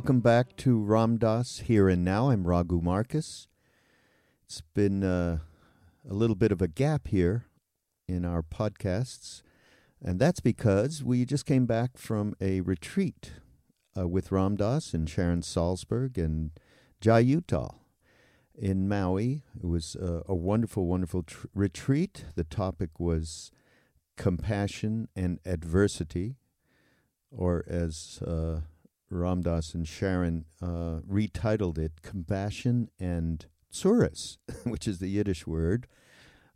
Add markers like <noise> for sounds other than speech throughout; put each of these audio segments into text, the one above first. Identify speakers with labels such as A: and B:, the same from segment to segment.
A: Welcome back to Ram Dass Here and Now. I'm Raghu Markus. It's been uh, a little bit of a gap here in our podcasts, and that's because we just came back from a retreat uh, with Ram Dass and Sharon Salzberg and Jai Uttal in Maui. It was uh, a wonderful, wonderful tr- retreat. The topic was compassion and adversity, or as Ram Dass and Sharon uh, retitled it Compassion and Tsuris, <laughs> which is the Yiddish word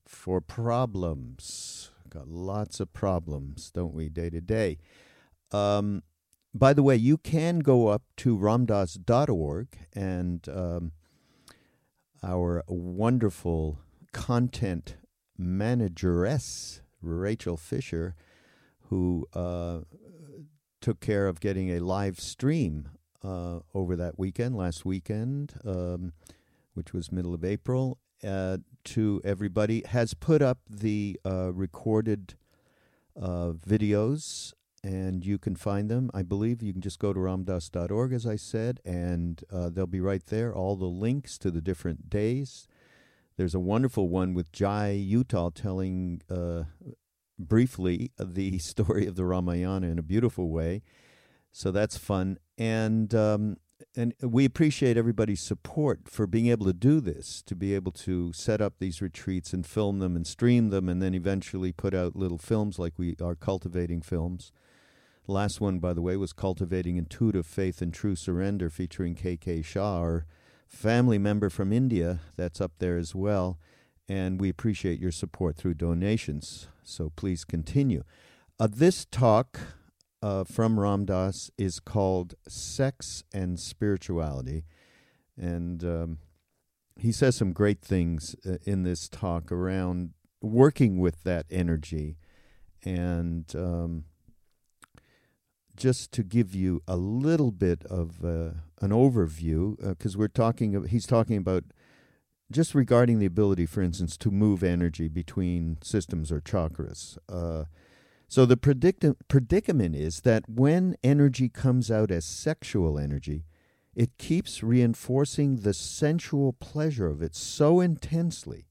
A: for problems. Got lots of problems, don't we, day to day? Um, by the way, you can go up to ramdass.org and um, our wonderful content manageress, Rachel Fisher, who uh, took care of getting a live stream uh, over that weekend, last weekend, um, which was middle of April, uh, to everybody, has put up the uh, recorded uh, videos, and you can find them. I believe you can just go to ramdass.org, as I said, and uh, they'll be right there, all the links to the different days. There's a wonderful one with Jai Uttal telling uh, briefly the <laughs> story of the Ramayana in a beautiful way. So that's fun, and um, and we appreciate everybody's support for being able to do this, to be able to set up these retreats and film them and stream them, and then eventually put out little films like we are cultivating films. Last one, by the way, was cultivating intuitive faith and true surrender, featuring K.K. Shah, our family member from India. That's up there as well and we appreciate your support through donations. So please continue. Uh, this talk uh, from Ram Dass is called Sex and Spirituality. And um, he says some great things uh, in this talk around working with that energy. And um, just to give you a little bit of uh, an overview, because uh, we're talking, he's talking about just regarding the ability, for instance, to move energy between systems or chakras. Uh, so the predic- predicament is that when energy comes out as sexual energy, it keeps reinforcing the sensual pleasure of it so intensely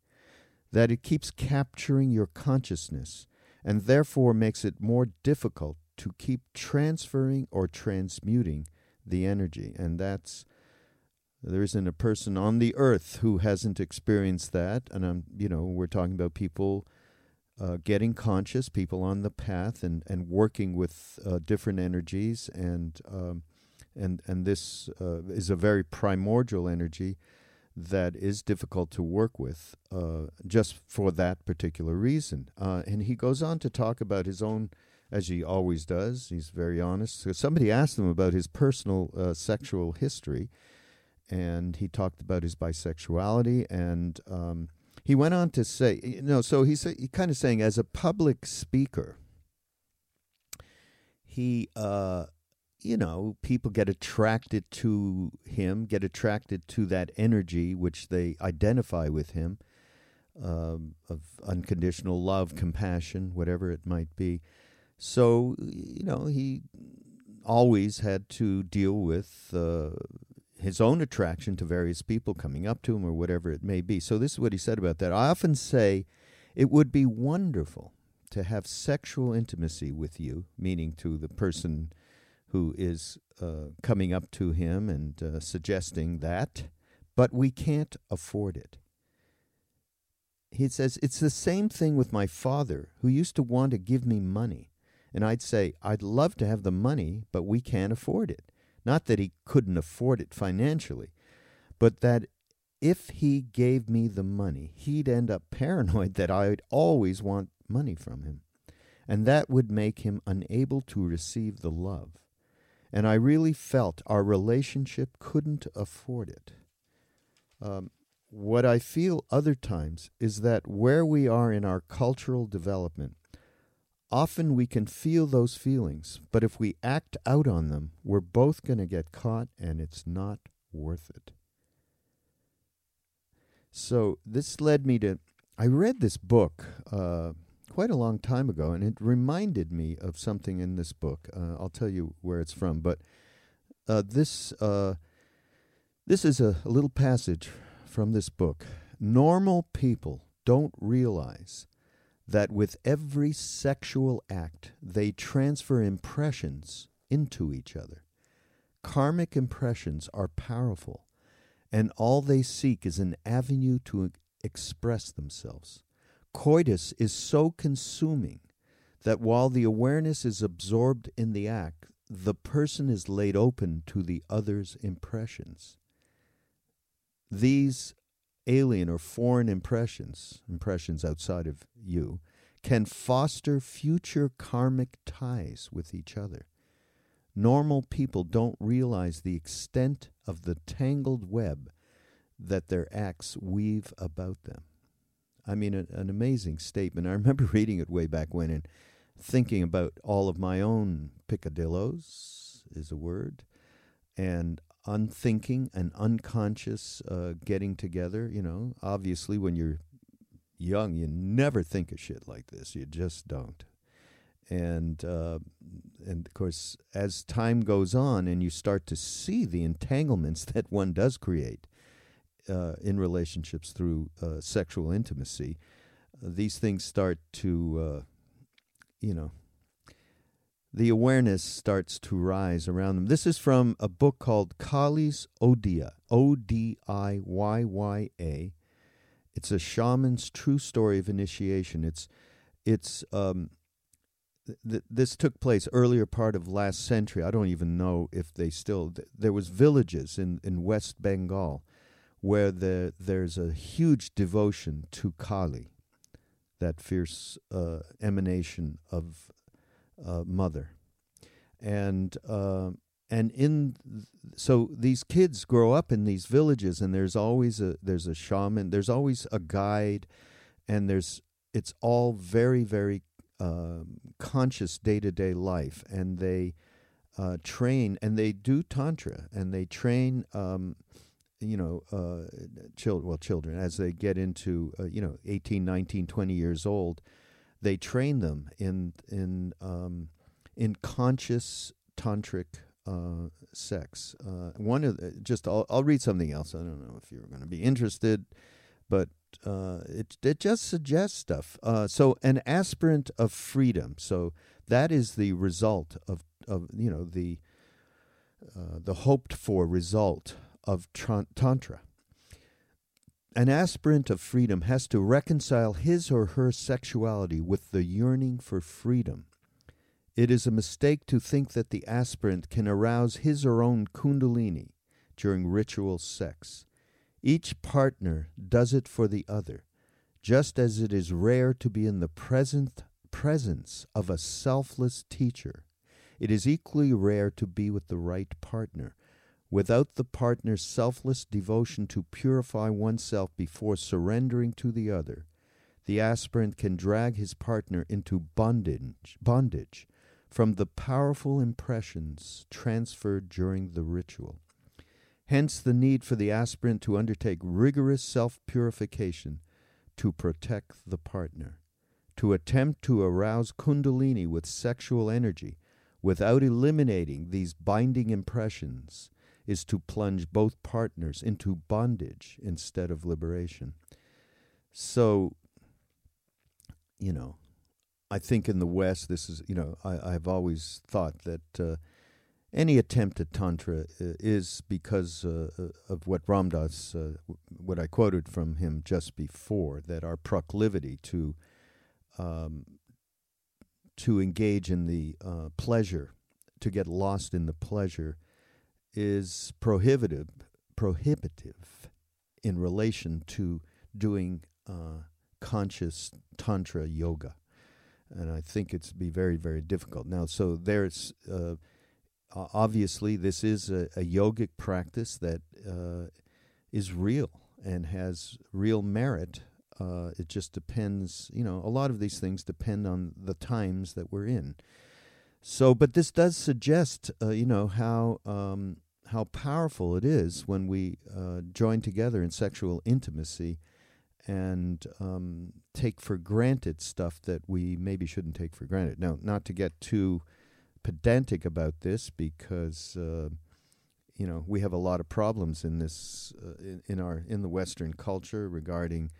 A: that it keeps capturing your consciousness and therefore makes it more difficult to keep transferring or transmuting the energy. And that's there isn't a person on the earth who hasn't experienced that. And I'm, you know, we're talking about people uh, getting conscious, people on the path, and and working with uh, different energies, and um, and and this uh, is a very primordial energy that is difficult to work with, uh, just for that particular reason. Uh, and he goes on to talk about his own. As he always does, he's very honest. So somebody asked him about his personal uh, sexual history, and he talked about his bisexuality and um, he went on to say you know so he's he kind of saying as a public speaker he uh, you know people get attracted to him get attracted to that energy which they identify with him um, of unconditional love compassion whatever it might be. So you know he always had to deal with uh, his own attraction to various people coming up to him or whatever it may be. So, this is what he said about that. I often say it would be wonderful to have sexual intimacy with you, meaning to the person who is uh, coming up to him and uh, suggesting that, but we can't afford it. He says, It's the same thing with my father, who used to want to give me money. And I'd say, I'd love to have the money, but we can't afford it. Not that he couldn't afford it financially, but that if he gave me the money, he'd end up paranoid that I'd always want money from him. And that would make him unable to receive the love. And I really felt our relationship couldn't afford it. Um, what I feel other times is that where we are in our cultural development, Often we can feel those feelings, but if we act out on them, we're both going to get caught and it's not worth it. So this led me to. I read this book uh, quite a long time ago, and it reminded me of something in this book. Uh, I'll tell you where it's from, but uh, this uh, this is a, a little passage from this book. Normal people don't realize that with every sexual act they transfer impressions into each other. Karmic impressions are powerful, and all they seek is an avenue to express themselves. Coitus is so consuming that while the awareness is absorbed in the act, the person is laid open to the other's impressions. These alien or foreign impressions, impressions outside of you, can foster future karmic ties with each other. Normal people don't realize the extent of the tangled web that their acts weave about them. I mean, an, an amazing statement. I remember <laughs> reading it way back when and thinking about all of my own picadillos, is a word, and unthinking and unconscious uh, getting together. You know, obviously, when you're young, you never think of shit like this. You just don't. And uh, and of course, as time goes on, and you start to see the entanglements <laughs> that one does create uh, in relationships through uh, sexual intimacy, these things start to, uh, you know, the awareness starts to rise around them. This is from a book called Kali's Odiyya, O D I Y Y A. It's a shaman's true story of initiation. It's, it's, um, th- this took place earlier part of last century. I don't even know if they still. Th- there was villages in, in West Bengal where the, there's a huge devotion to Kali, that fierce uh, emanation of uh, mother, and uh, and in so these kids grow up in these villages, and there's always a there's a shaman, there's always a guide, and there's it's all very very uh, conscious day to day life, and they uh, train and they do tantra, and they train. Um, you know, uh, children, well, children, as they get into, uh, you know, 18, 19, 20 years old, they train them in in um, in conscious tantric uh, sex. Uh, one of the, just I'll, I'll read something else. I don't know if you're going to be interested, but uh, it it just suggests stuff. Uh, so an aspirant of freedom. So that is the result of of you know the uh, the hoped for result of tra- tantra. An aspirant of freedom has to reconcile his or her sexuality with the yearning for freedom. It is a mistake to think that the aspirant can arouse his or own kundalini during ritual sex. Each partner does it for the other, just as it is rare to be in the present presence of a selfless teacher. It is equally rare to be with the right partner, without the partner's selfless devotion to purify oneself before surrendering to the other, the aspirant can drag his partner into bondage, bondage from the powerful impressions transferred during the ritual. Hence the need for the aspirant to undertake rigorous self purification to protect the partner, to attempt to arouse Kundalini with sexual energy without eliminating these binding impressions is to plunge both partners into bondage instead of liberation. So, you know, I think in the West, this is, you know, I, have always thought that uh, any attempt at Tantra uh, is because uh, uh, of what Ram Dass, uh, what I quoted from him just before, that our proclivity to um, to engage in the pleasure, to get lost in the pleasure, is prohibitive, prohibitive in relation to doing uh, conscious tantra yoga, and I think it's be very very difficult now. So there's uh, obviously this is a, a yogic practice that uh, is real and has real merit uh, it just depends, you know, a lot of these things depend on the times that we're in. So, but this does suggest, uh, you know, how um, how powerful it is when we uh, join together in sexual intimacy and um, take for granted stuff that we maybe shouldn't take for granted. Now, not to get too pedantic about this, because uh, you know we have a lot of problems in this uh, in, in our in the Western culture regarding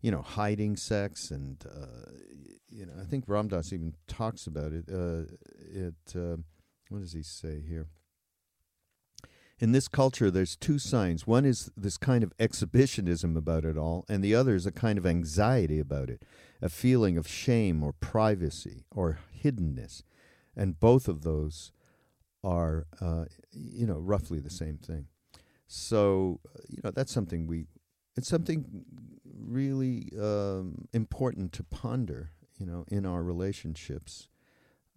A: you know, hiding sex, and uh, you know, I think Ram Dass even talks about it. Uh, it uh, what does he say here? In this culture, there's two signs. One is this kind of exhibitionism about it all, and the other is a kind of anxiety about it, a feeling of shame or privacy or hiddenness, and both of those are, uh, you know, roughly the same thing. So, you know, that's something we it's something really um, important to ponder, you know, in our relationships.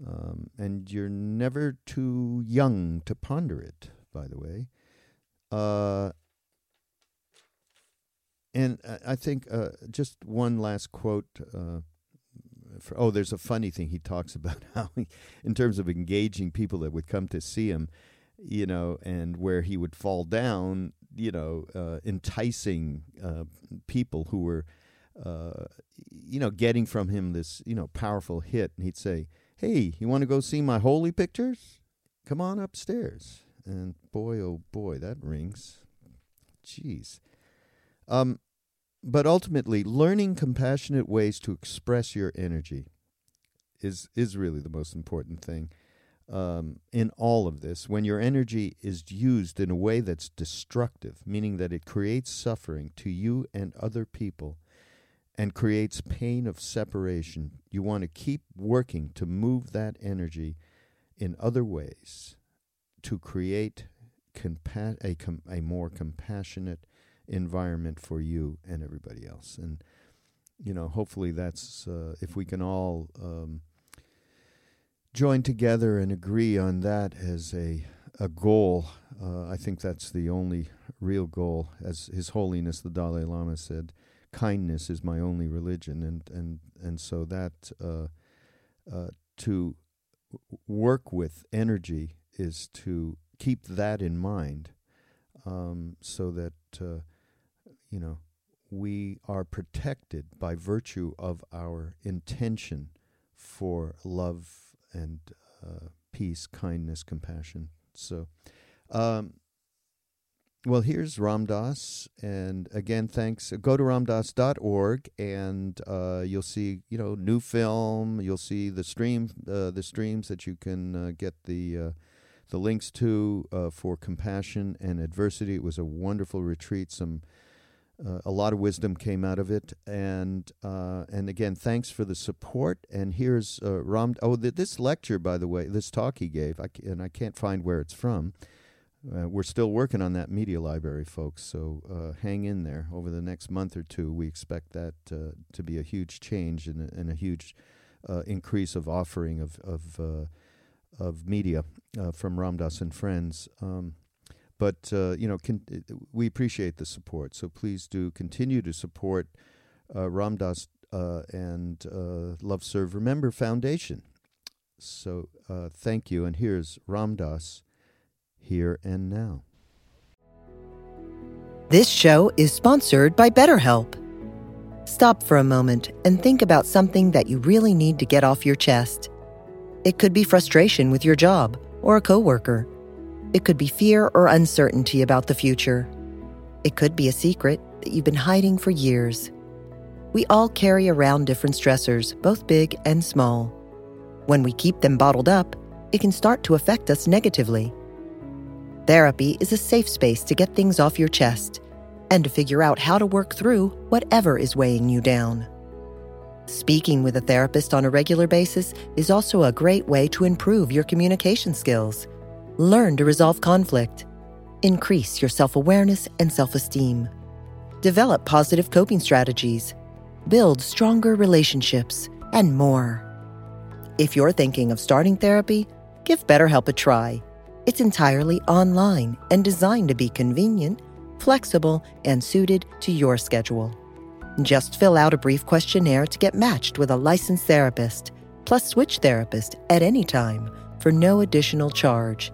A: Um, and you're never too young to ponder it, by the way. Uh, and I think uh, just one last quote. Uh, for, oh, there's a funny thing he talks <laughs> about how, he, in terms of engaging people that would come to see him, you know, and where he would fall down, you know, uh, enticing uh, people who were, uh, you know, getting from him this, you know, powerful hit. And he'd say, Hey, you want to go see my holy pictures? Come on upstairs. And boy, oh boy, that rings. Jeez. Um, but ultimately, learning compassionate ways to express your energy is is really the most important thing um, in all of this when your energy is used in a way that's destructive, meaning that it creates suffering to you and other people and creates pain of separation. You want to keep working to move that energy in other ways to create compa- a, com- a more compassionate environment for you and everybody else. And, you know, hopefully that's, uh, if we can all. Um, join together and agree on that as a a goal. Uh, I think that's the only real goal. As His Holiness the Dalai Lama said, kindness is my only religion, and and and so that uh, uh, to work with energy is to keep that in mind, um, so that uh, you know we are protected by virtue of our intention for love and uh, peace, kindness, compassion. So, um, well, here's Ram Dass, and again, thanks. Go to ramdass.org, and uh, you'll see, you know, new film. You'll see the stream, uh, the streams that you can uh, get the uh, the links to uh, for compassion and adversity. It was a wonderful retreat. Some uh, a lot of wisdom came out of it, and uh, and again, thanks for the support. And here's uh, Ram. Oh, th- this lecture, by the way, this talk he gave, and I can't find where it's from. Uh, we're still working on that media library, folks. So uh, hang in there. Over the next month or two, we expect that uh, to be a huge change and a, and a huge increase of offering of of of media from Ram Dass and friends. Um, but uh, you know, we appreciate the support. So please do continue to support uh, Ram Dass uh, and uh, Love Serve Remember Foundation. So uh, thank you. And here's Ram Dass, here and now.
B: This show is sponsored by BetterHelp. Stop for a moment and think about something that you really need to get off your chest. It could be frustration with your job or a coworker It could be fear or uncertainty about the future. It could be a secret that you've been hiding for years. We all carry around different stressors, both big and small. When we keep them bottled up, it can start to affect us negatively. Therapy is a safe space to get things off your chest and to figure out how to work through whatever is weighing you down. Speaking with a therapist on a regular basis is also a great way to improve your communication skills. Learn to resolve conflict. Increase your self awareness and self esteem. Develop positive coping strategies. Build stronger relationships, and more. If you're thinking of starting therapy, give BetterHelp a try. It's entirely online and designed to be convenient, flexible, and suited to your schedule. Just fill out a brief questionnaire to get matched with a licensed therapist, plus switch therapist at any time for no additional charge.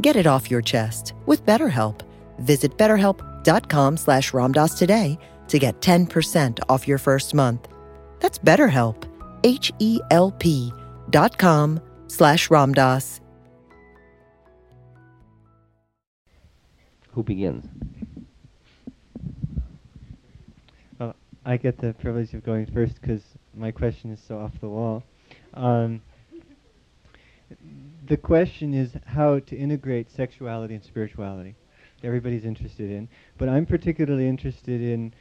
B: Get it off your chest with BetterHelp. Visit betterhelp.com slash ramdas today to get 10% off your first month. That's BetterHelp, H-E-L-P dot com slash ramdas.
C: Who begins?
D: Well, I get the privilege of going first because my question is so off the wall. Um, the question is how to integrate sexuality and spirituality. Everybody's interested in, but I'm particularly interested in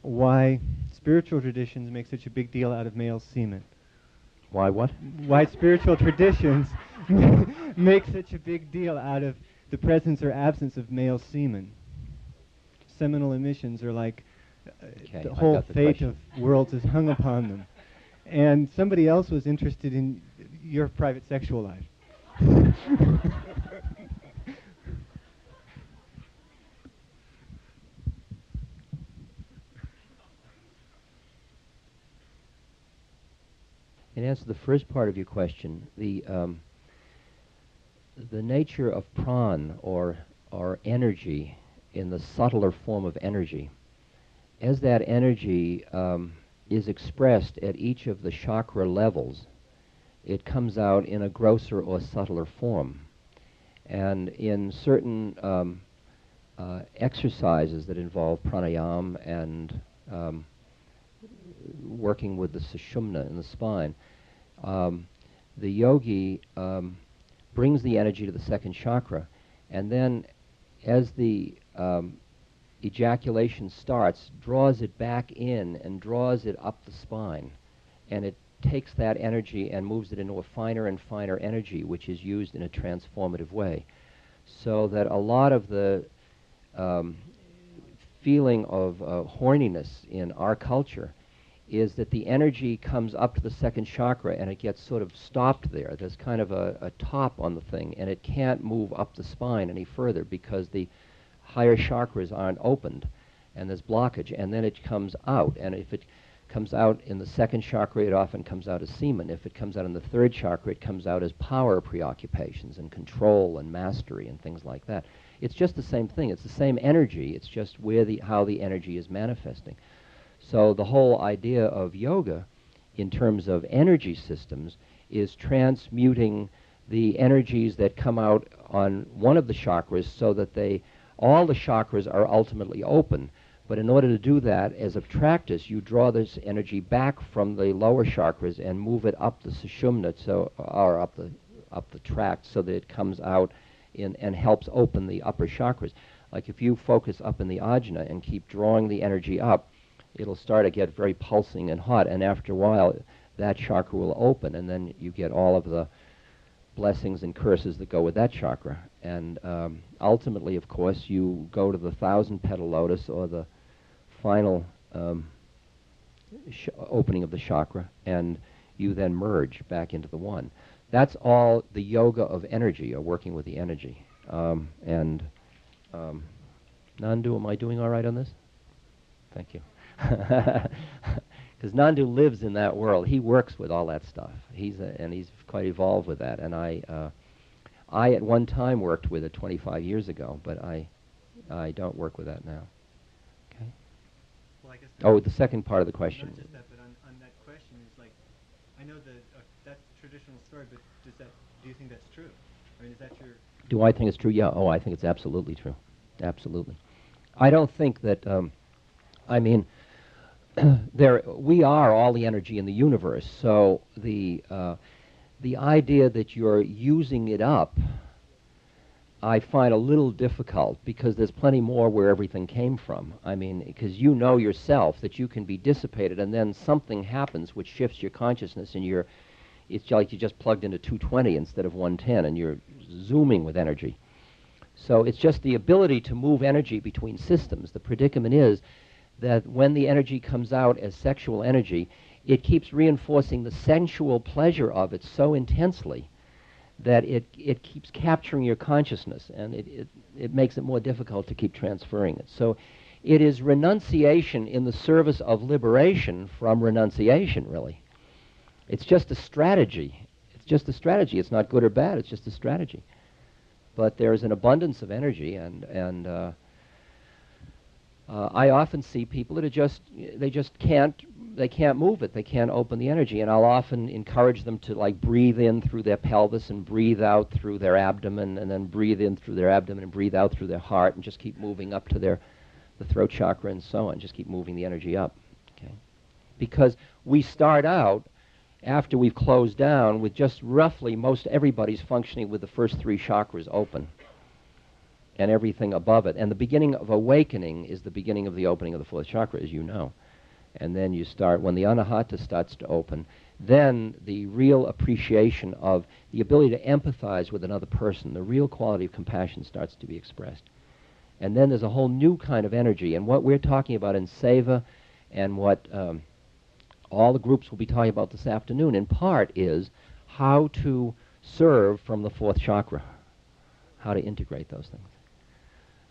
D: why spiritual traditions make such a big deal out of male semen.
C: Why what?
D: Why spiritual traditions <laughs> make such a big deal out of the presence or absence of male semen. Seminal emissions are like uh, the whole
C: the
D: fate
C: question.
D: of worlds is hung upon them. And somebody else was interested in your private sexual life. <laughs>
C: In answer to the first part of your question, the um, the nature of pran or or energy in the subtler form of energy, as that energy um, is expressed at each of the chakra levels, it comes out in a grosser or subtler form, and in certain um, uh, exercises that involve pranayam and um, working with the sushumna in the spine, um, the yogi um, brings the energy to the second chakra, and then as the um, ejaculation starts, draws it back in and draws it up the spine, and it takes that energy and moves it into a finer and finer energy, which is used in a transformative way, so that a lot of the um, feeling of uh, horniness in our culture is that the energy comes up to the second chakra and it gets sort of stopped there. There's kind of a, a top on the thing, and it can't move up the spine any further because the higher chakras aren't opened and there's blockage. And then it comes out, and if it comes out in the second chakra, it often comes out as semen. If it comes out in the third chakra, it comes out as power preoccupations and control and mastery and things like that. It's just the same thing. It's the same energy. It's just where the how the energy is manifesting. So the whole idea of yoga, in terms of energy systems, is transmuting the energies that come out on one of the chakras so that they all the chakras are ultimately open. But in order to do that, as a practice, you draw this energy back from the lower chakras and move it up the sushumna, so or up the up the tract, so that it comes out in and helps open the upper chakras. Like if you focus up in the ajna and keep drawing the energy up, it'll start to get very pulsing and hot, and after a while, that chakra will open, and then you get all of the blessings and curses that go with that chakra. And um, ultimately, of course, you go to the thousand petal lotus or the final um, opening of the chakra, and you then merge back into the one. That's all the yoga of energy, or working with the energy. Um, and um, Nandu, am I doing all right on this? Thank you. <laughs> Because Nandu lives in that world. He works with all that stuff. He's a, and he's quite evolved with that. And I, uh, I at one time worked with it 25 years ago, but I, I don't work with that now.
D: Well, I guess
C: Oh, the second part of the question.
D: Not just that, but on, on that question is like, I know that uh, that's a traditional story, but does that, do you think that's true? I mean, is that your?
C: Do I think it's true? Yeah. Oh, I think it's absolutely true. Absolutely. I don't think that. Um, I mean, <clears throat> there we are all the energy in the universe. So the uh, the idea that you're using it up, I find a little difficult because there's plenty more where everything came from. I mean, because you know yourself that you can be dissipated, and then something happens which shifts your consciousness, and you're it's like you just plugged into 220 instead of 110, and you're zooming with energy. So it's just the ability to move energy between systems. The predicament is that when the energy comes out as sexual energy, it keeps reinforcing the sensual pleasure of it so intensely that it, it keeps capturing your consciousness and it, it, it makes it more difficult to keep transferring it. So it is renunciation in the service of liberation from renunciation, really. It's just a strategy. It's just a strategy. It's not good or bad, it's just a strategy. But there's an abundance of energy, and, and uh, uh, I often see people that are just they just can't they can't move it. They can't open the energy, and I'll often encourage them to like breathe in through their pelvis and breathe out through their abdomen, and then breathe in through their abdomen and breathe out through their heart, and just keep moving up to their the throat chakra and so on. Just keep moving the energy up. Okay, because we start out after we've closed down with just roughly most everybody's functioning with the first three chakras open and everything above it. And the beginning of awakening is the beginning of the opening of the fourth chakra, as you know. And then you start, when the anahata starts to open, then the real appreciation of the ability to empathize with another person, the real quality of compassion starts to be expressed. And then there's a whole new kind of energy. And what we're talking about in Seva and what um, all the groups will be talking about this afternoon, in part, is how to serve from the fourth chakra, how to integrate those things.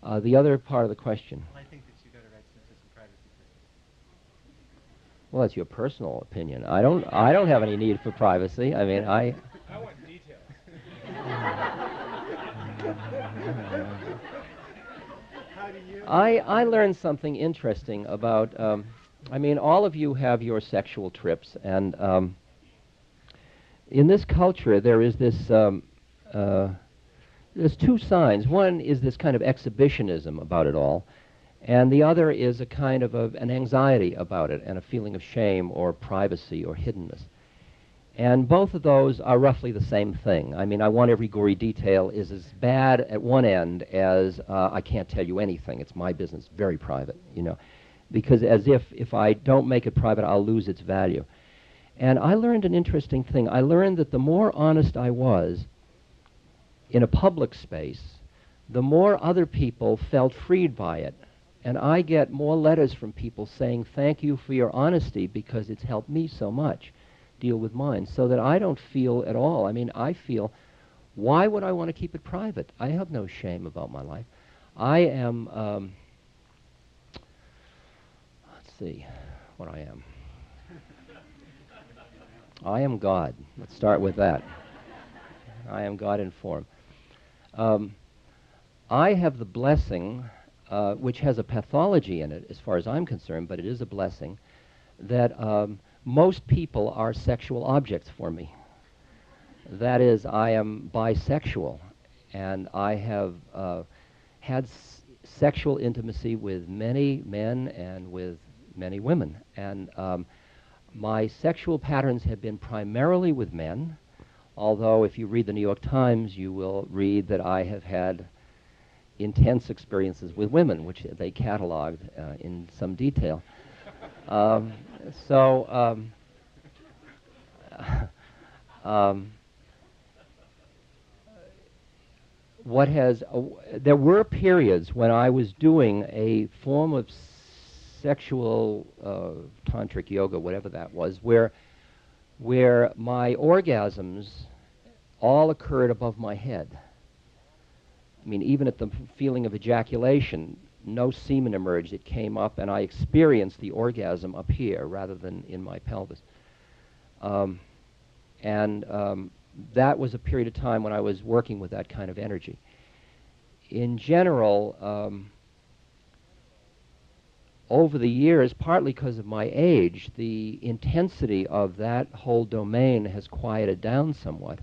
C: Uh, the other part of the question.
D: Well, I think that you got to write some, some privacy
C: Well, that's your personal opinion. I don't. I don't have any need for privacy. I mean, I.
E: I want details.
D: How do you?
C: I, I learned something interesting about. Um, I mean, all of you have your sexual trips, and um, in this culture, there is this. Um, uh, there's two signs. One is this kind of exhibitionism about it all, and the other is a kind of a, an anxiety about it and a feeling of shame or privacy or hiddenness. And both of those are roughly the same thing. I mean, I want every gory detail is as bad at one end as uh, I can't tell you anything. It's my business, very private, you know, because as if if I don't make it private, I'll lose its value. And I learned an interesting thing. I learned that the more honest I was, in a public space, the more other people felt freed by it. And I get more letters from people saying, Thank you for your honesty because it's helped me so much deal with mine. So that I don't feel at all. I mean, I feel, why would I want to keep it private? I have no shame about my life. I am, um, let's see what I am. I am God. Let's start with that. I am God in form. Um, I have the blessing, uh, which has a pathology in it, as far as I'm concerned, but it is a blessing, that um, most people are sexual objects for me. That is, I am bisexual, and I have uh, had s- sexual intimacy with many men and with many women. And um, my sexual patterns have been primarily with men, although if you read the New York Times, you will read that I have had intense experiences with women, which they cataloged uh, in some detail. Um, so, um, <laughs> um, what has uh, there were periods when I was doing a form of sexual uh, tantric yoga, whatever that was, where where my orgasms all occurred above my head. I mean, even at the feeling of ejaculation, no semen emerged. It came up, and I experienced the orgasm up here rather than in my pelvis. Um, and um, that was a period of time when I was working with that kind of energy. In general, um, over the years, partly because of my age, the intensity of that whole domain has quieted down somewhat.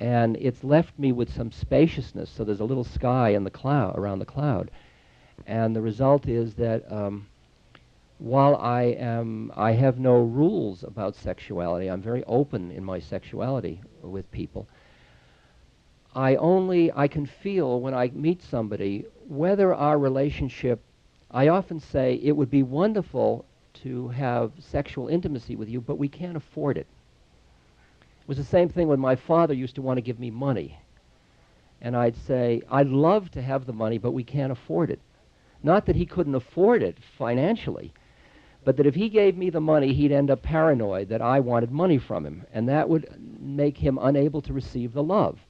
C: And it's left me with some spaciousness, so there's a little sky in the cloud, around the cloud. And the result is that um, while I am, I have no rules about sexuality. I'm very open in my sexuality with people. I only, I can feel when I meet somebody whether our relationship, I often say it would be wonderful to have sexual intimacy with you, but we can't afford it. It was the same thing when my father used to want to give me money. And I'd say, I'd love to have the money, but we can't afford it. Not that he couldn't afford it financially, but that if he gave me the money, he'd end up paranoid that I wanted money from him, and that would make him unable to receive the love.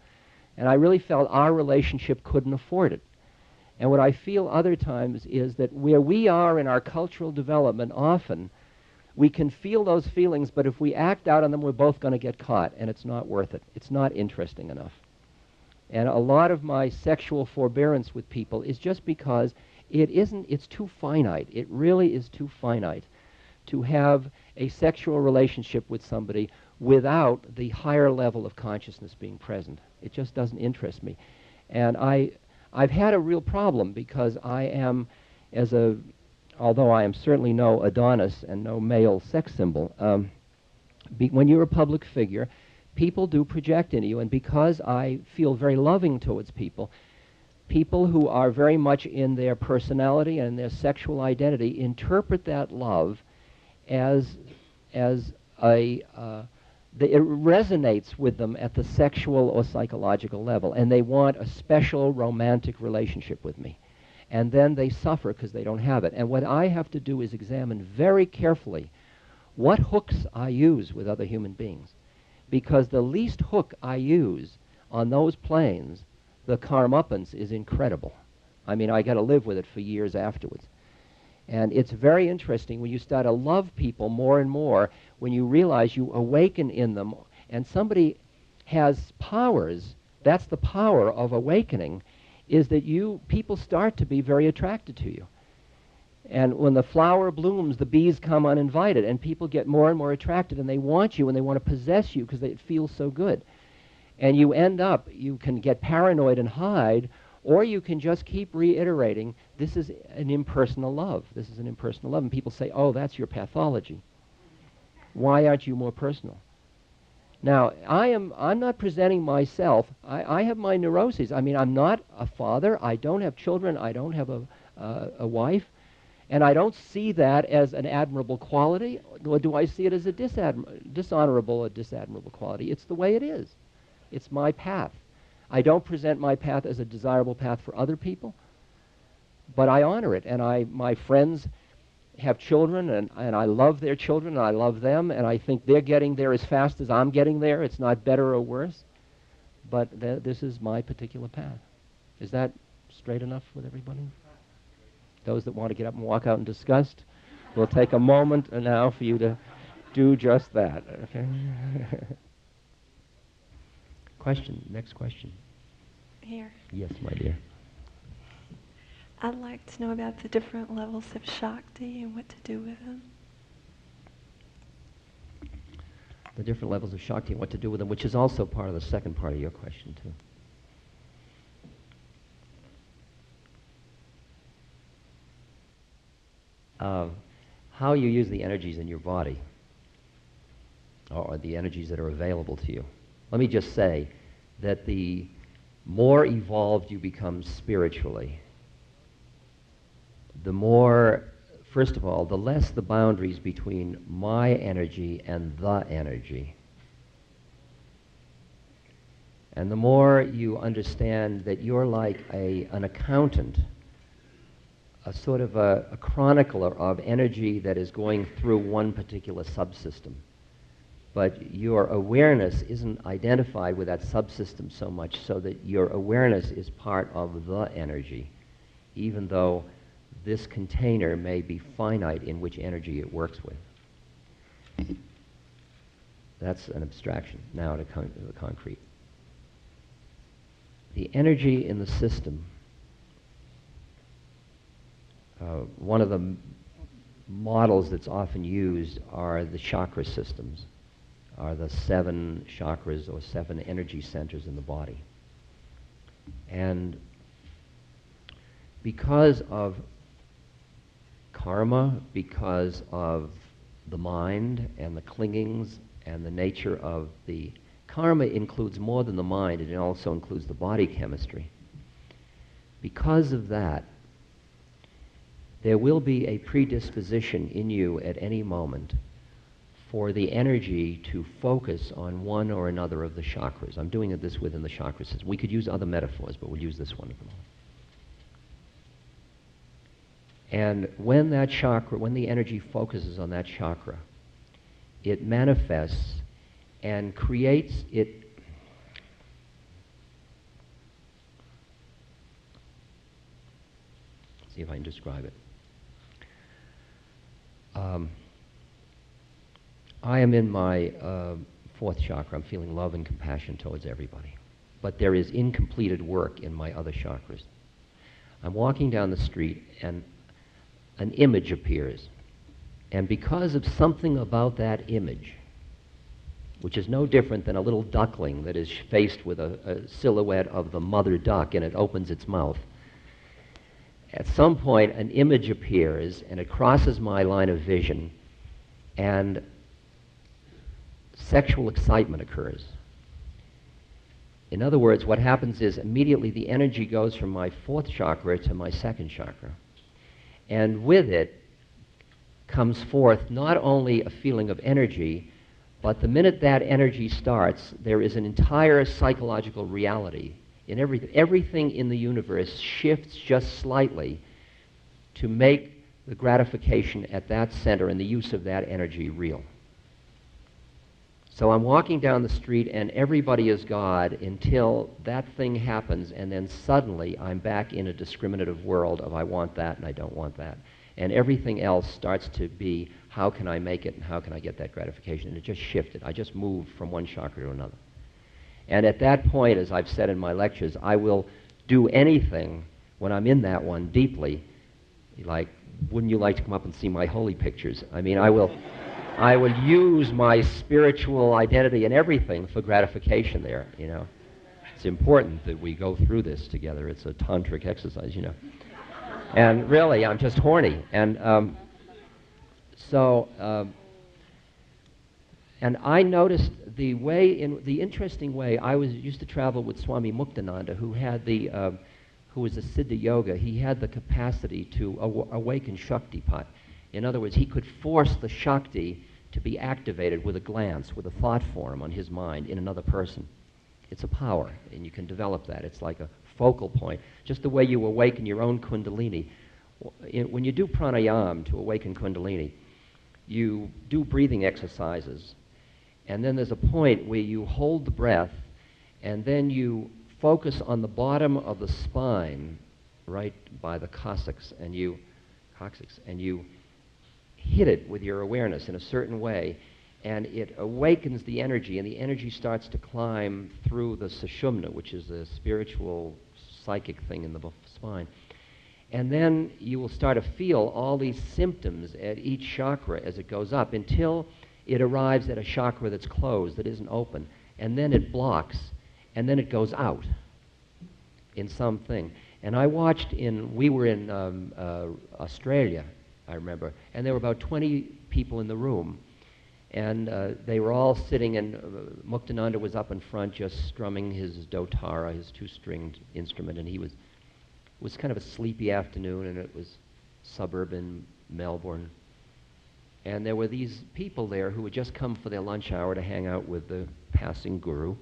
C: And I really felt our relationship couldn't afford it. And what I feel other times is that where we are in our cultural development, often we can feel those feelings, but if we act out on them, we're both going to get caught, and it's not worth it. It's not interesting enough. And a lot of my sexual forbearance with people is just because it isn't, it's too finite. It really is too finite to have a sexual relationship with somebody without the higher level of consciousness being present. It just doesn't interest me. And I, I've had a real problem because I am, as a, although I am certainly no Adonis and no male sex symbol, um, be, when you're a public figure, people do project into you. And because I feel very loving towards people, people who are very much in their personality and their sexual identity interpret that love as, as a, uh, the, it resonates with them at the sexual or psychological level, and they want a special romantic relationship with me. And then they suffer because they don't have it. And what I have to do is examine very carefully what hooks I use with other human beings. Because the least hook I use on those planes, the karmapans, is incredible. I mean, I got to live with it for years afterwards. And it's very interesting when you start to love people more and more, when you realize you awaken in them, and somebody has powers, that's the power of awakening, is that you, people start to be very attracted to you. And when the flower blooms, the bees come uninvited, and people get more and more attracted, and they want you, and they want to possess you because it feels so good. And you end up, you can get paranoid and hide, or you can just keep reiterating this is an impersonal love. This is an impersonal love. And people say, oh, that's your pathology. Why aren't you more personal? Now, I am, I'm not presenting myself. I, I have my neuroses. I mean, I'm not a father. I don't have children. I don't have a, uh, a wife. And I don't see that as an admirable quality, nor do I see it as a disadm- dishonorable or disadmirable quality. It's the way it is. It's my path. I don't present my path as a desirable path for other people, but I honor it. And I, my friends have children, and, and I love their children, and I love them, and I think they're getting there as fast as I'm getting there. It's not better or worse, but th- this is my particular path. Is that straight enough with everybody? Those that want to get up and walk out in disgust, we'll take a moment now for you to do just that. Okay. <laughs> Question. Next question.
E: Here.
C: Yes, my dear.
E: I'd like to know about the different levels of Shakti and what to do with them.
C: The different levels of Shakti and what to do with them, which is also part of the second part of your question, too. Uh, how you use the energies in your body, or the energies that are available to you. Let me just say that the more evolved you become spiritually, the more, first of all, the less the boundaries between my energy and the energy. And the more you understand that you're like a, an accountant, a sort of a, a chronicler of energy that is going through one particular subsystem but your awareness isn't identified with that subsystem so much so that your awareness is part of the energy, even though this container may be finite in which energy it works with. That's an abstraction. Now to, con- the concrete. The energy in the system, uh, one of the models that's often used are the chakra systems are the seven chakras or seven energy centers in the body. And because of karma, because of the mind and the clingings and the nature of the karma includes more than the mind, it also includes the body chemistry. Because of that, there will be a predisposition in you at any moment for the energy to focus on one or another of the chakras. I'm doing it this within the chakras. We could use other metaphors, but we'll use this one at the moment. And when that chakra, when the energy focuses on that chakra, it manifests and creates it. See if I can describe it. Um, I am in my uh, fourth chakra. I'm feeling love and compassion towards everybody. But there is incompleted work in my other chakras. I'm walking down the street and an image appears. And because of something about that image, which is no different than a little duckling that is faced with a, a, silhouette of the mother duck and it opens its mouth. At some point, an image appears and it crosses my line of vision, and sexual excitement occurs. In other words, what happens is immediately the energy goes from my fourth chakra to my second chakra. And with it comes forth not only a feeling of energy, but the minute that energy starts, there is an entire psychological reality. In every, everything in the universe shifts just slightly to make the gratification at that center and the use of that energy real. So I'm walking down the street and everybody is God until that thing happens, and then suddenly I'm back in a discriminative world of I want that and I don't want that. And everything else starts to be how can I make it and how can I get that gratification? And it just shifted. I just moved from one chakra to another. And at that point, as I've said in my lectures, I will do anything when I'm in that one deeply. Like, wouldn't you like to come up and see my holy pictures? I mean, I will. I will use my spiritual identity and everything for gratification there, you know. It's important that we go through this together. It's a tantric exercise, you know. And really, I'm just horny. And um, so, um, and I noticed the way, in the interesting way, I was used to travel with Swami Muktananda, who had the, uh, who was a Siddha Yoga. He had the capacity to aw- awaken Shaktipat. In other words, he could force the Shakti to be activated with a glance, with a thought form on his mind in another person. It's a power, and you can develop that. It's like a focal point, just the way you awaken your own Kundalini. When you do pranayam to awaken Kundalini, you do breathing exercises, and then there's a point where you hold the breath, and then you focus on the bottom of the spine, right by the coccyx, and you, coccyx, and you hit it with your awareness in a certain way, and it awakens the energy, and the energy starts to climb through the sushumna, which is the spiritual psychic thing in the spine. And then you will start to feel all these symptoms at each chakra as it goes up until it arrives at a chakra that's closed, that isn't open. And then it blocks, and then it goes out in something. And I watched in, we were in um, uh, Australia I remember. And there were about 20 people in the room. And uh, they were all sitting, and uh, Muktananda was up in front just strumming his dotara, his two stringed instrument. And he was, it was kind of a sleepy afternoon, and it was suburban Melbourne. And there were these people there who had just come for their lunch hour to hang out with the passing guru.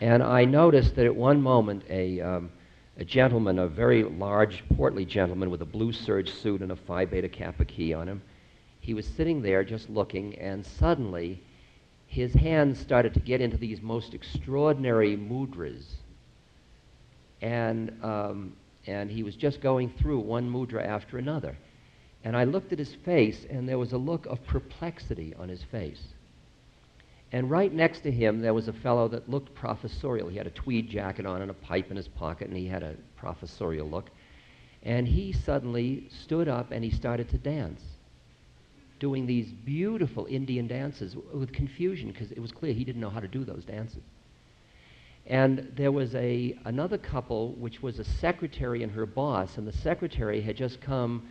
C: And I noticed that at one moment a, um, a gentleman, a very large, portly gentleman with a blue serge suit and a Phi Beta Kappa key on him. He was sitting there just looking, and suddenly his hands started to get into these most extraordinary mudras. And, um, and he was just going through one mudra after another. And I looked at his face, and there was a look of perplexity on his face. And right next to him, there was a fellow that looked professorial. He had a tweed jacket on and a pipe in his pocket, and he had a professorial look. And he suddenly stood up and he started to dance. doing these beautiful Indian dances with confusion because it was clear he didn't know how to do those dances. And there was a, another couple, which was a secretary and her boss, and the secretary had just come,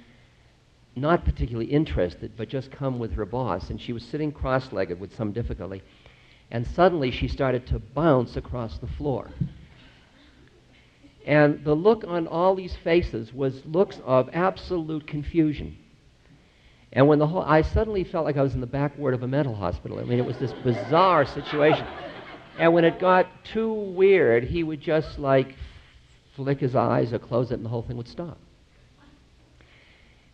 C: not particularly interested, but just come with her boss, and she was sitting cross legged with some difficulty. And suddenly she started to bounce across the floor. And the look on all these faces was looks of absolute confusion. And when the whole, I suddenly felt like I was in the back ward of a mental hospital. I mean, it was this bizarre situation. And when it got too weird, he would just like flick his eyes or close it, and the whole thing would stop.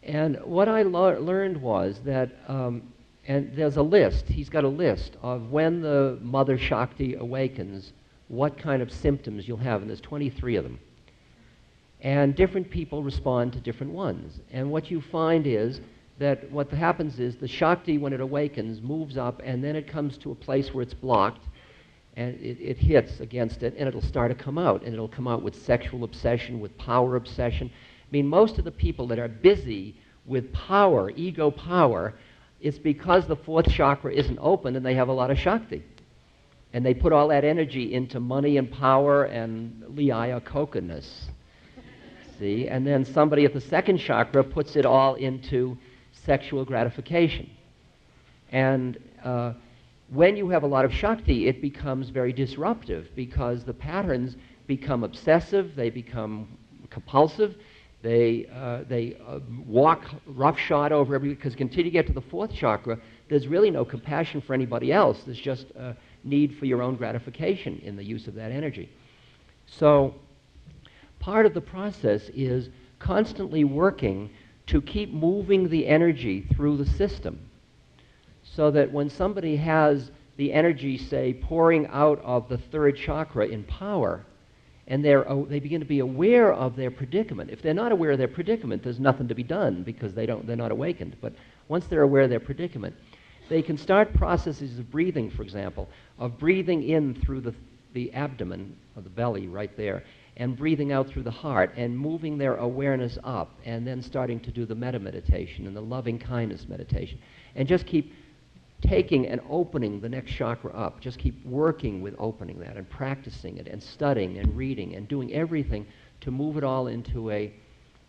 C: And what I lo- learned was that, um, and there's a list, he's got a list of when the Mother Shakti awakens, what kind of symptoms you'll have, and there's 23 of them. And different people respond to different ones. And what you find is that what happens is the Shakti, when it awakens, moves up, and then it comes to a place where it's blocked, and it, it, hits against it, and it'll start to come out. And it'll come out with sexual obsession, with power obsession. I mean, most of the people that are busy with power, ego power, it's because the fourth chakra isn't open and they have a lot of Shakti. And they put all that energy into money and power and liyaya coconuts. See? And then somebody at the second chakra puts it all into sexual gratification. And uh, when you have a lot of Shakti, it becomes very disruptive because the patterns become obsessive, they become compulsive, they, uh, they uh, walk roughshod over everybody because until you get to the fourth chakra, there's really no compassion for anybody else. There's just a need for your own gratification in the use of that energy. So, part of the process is constantly working to keep moving the energy through the system so that when somebody has the energy, say, pouring out of the third chakra in power, and they begin to be aware of their predicament. If they're not aware of their predicament, there's nothing to be done because they don't, they're not awakened. But once they're aware of their predicament, they can start processes of breathing, for example, of breathing in through the, the abdomen or the belly right there, and breathing out through the heart, and moving their awareness up, and then starting to do the metta meditation and the loving kindness meditation. And just keep taking and opening the next chakra up. Just keep working with opening that and practicing it and studying and reading and doing everything to move it all into a,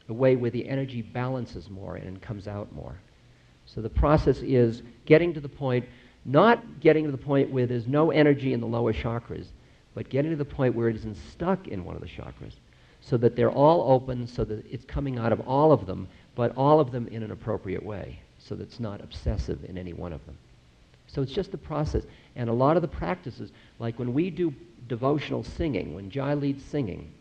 C: a way where the energy balances more and comes out more. So the process is getting to the point, not getting to the point where there's no energy in the lower chakras, but getting to the point where it isn't stuck in one of the chakras so that they're all open so that it's coming out of all of them, but all of them in an appropriate way so that it's not obsessive in any one of them. So it's just the process. And a lot of the practices, like when we do devotional singing, when Jai leads singing,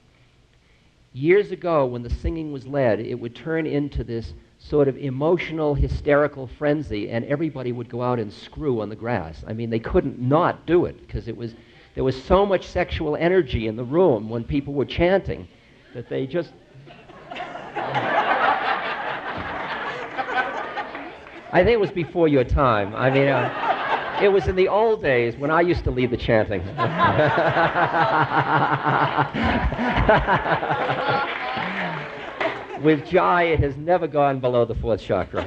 C: years ago when the singing was led, it would turn into this sort of emotional, hysterical frenzy, and everybody would go out and screw on the grass. I mean, they couldn't not do it because it was, there was so much sexual energy in the room when people were chanting that they just. <laughs> I think it was before your time. I mean, uh, it was in the old days when I used to lead the chanting. <laughs> With Jai, it has never gone below the fourth chakra.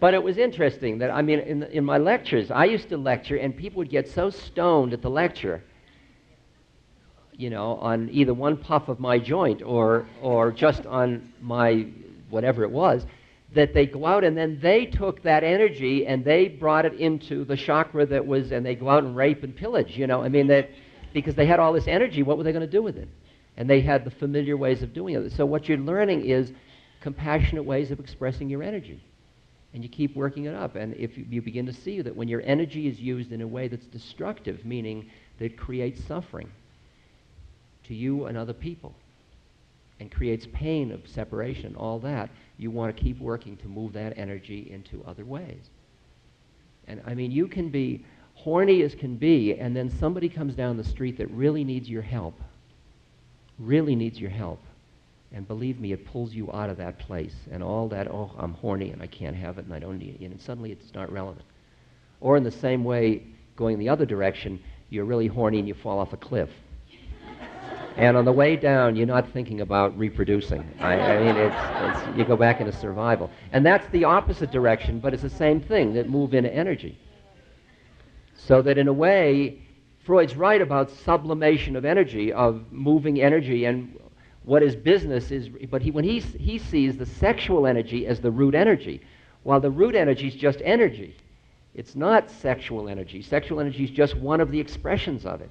C: but it was interesting that, I mean, in, in my lectures, I used to lecture, and people would get so stoned at the lecture you know, on either one puff of my joint or, or just on my whatever it was, that they go out and then they took that energy and they brought it into the chakra that was, and they go out and rape and pillage, you know. I mean, that, because they had all this energy, what were they going to do with it? And they had the familiar ways of doing it. So what you're learning is compassionate ways of expressing your energy. And you keep working it up. And if you, you begin to see that when your energy is used in a way that's destructive, meaning that creates suffering, to you and other people and creates pain of separation, all that, you want to keep working to move that energy into other ways. And I mean, you can be horny as can be, and then somebody comes down the street that really needs your help, really needs your help. And believe me, it pulls you out of that place. And all that, oh, I'm horny and I can't have it and I don't need it. And suddenly it's not relevant. Or in the same way, going the other direction, you're really horny and you fall off a cliff And on the way down, you're not thinking about reproducing. I, I mean, it's, it's, you go back into survival. And that's the opposite direction, but it's the same thing that move into energy. So that in a way, Freud's right about sublimation of energy, of moving energy, and what is business is, but he, when he, he sees the sexual energy as the root energy, while the root energy is just energy. It's not sexual energy. Sexual energy is just one of the expressions of it.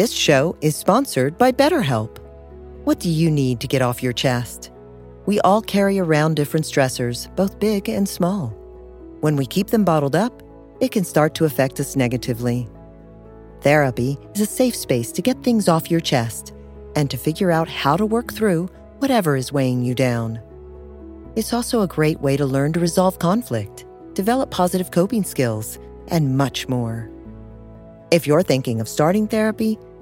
B: This show is sponsored by BetterHelp. What do you need to get off your chest? We all carry around different stressors, both big and small. When we keep them bottled up, it can start to affect us negatively. Therapy is a safe space to get things off your chest and to figure out how to work through whatever is weighing you down. It's also a great way to learn to resolve conflict, develop positive coping skills, and much more. If you're thinking of starting therapy,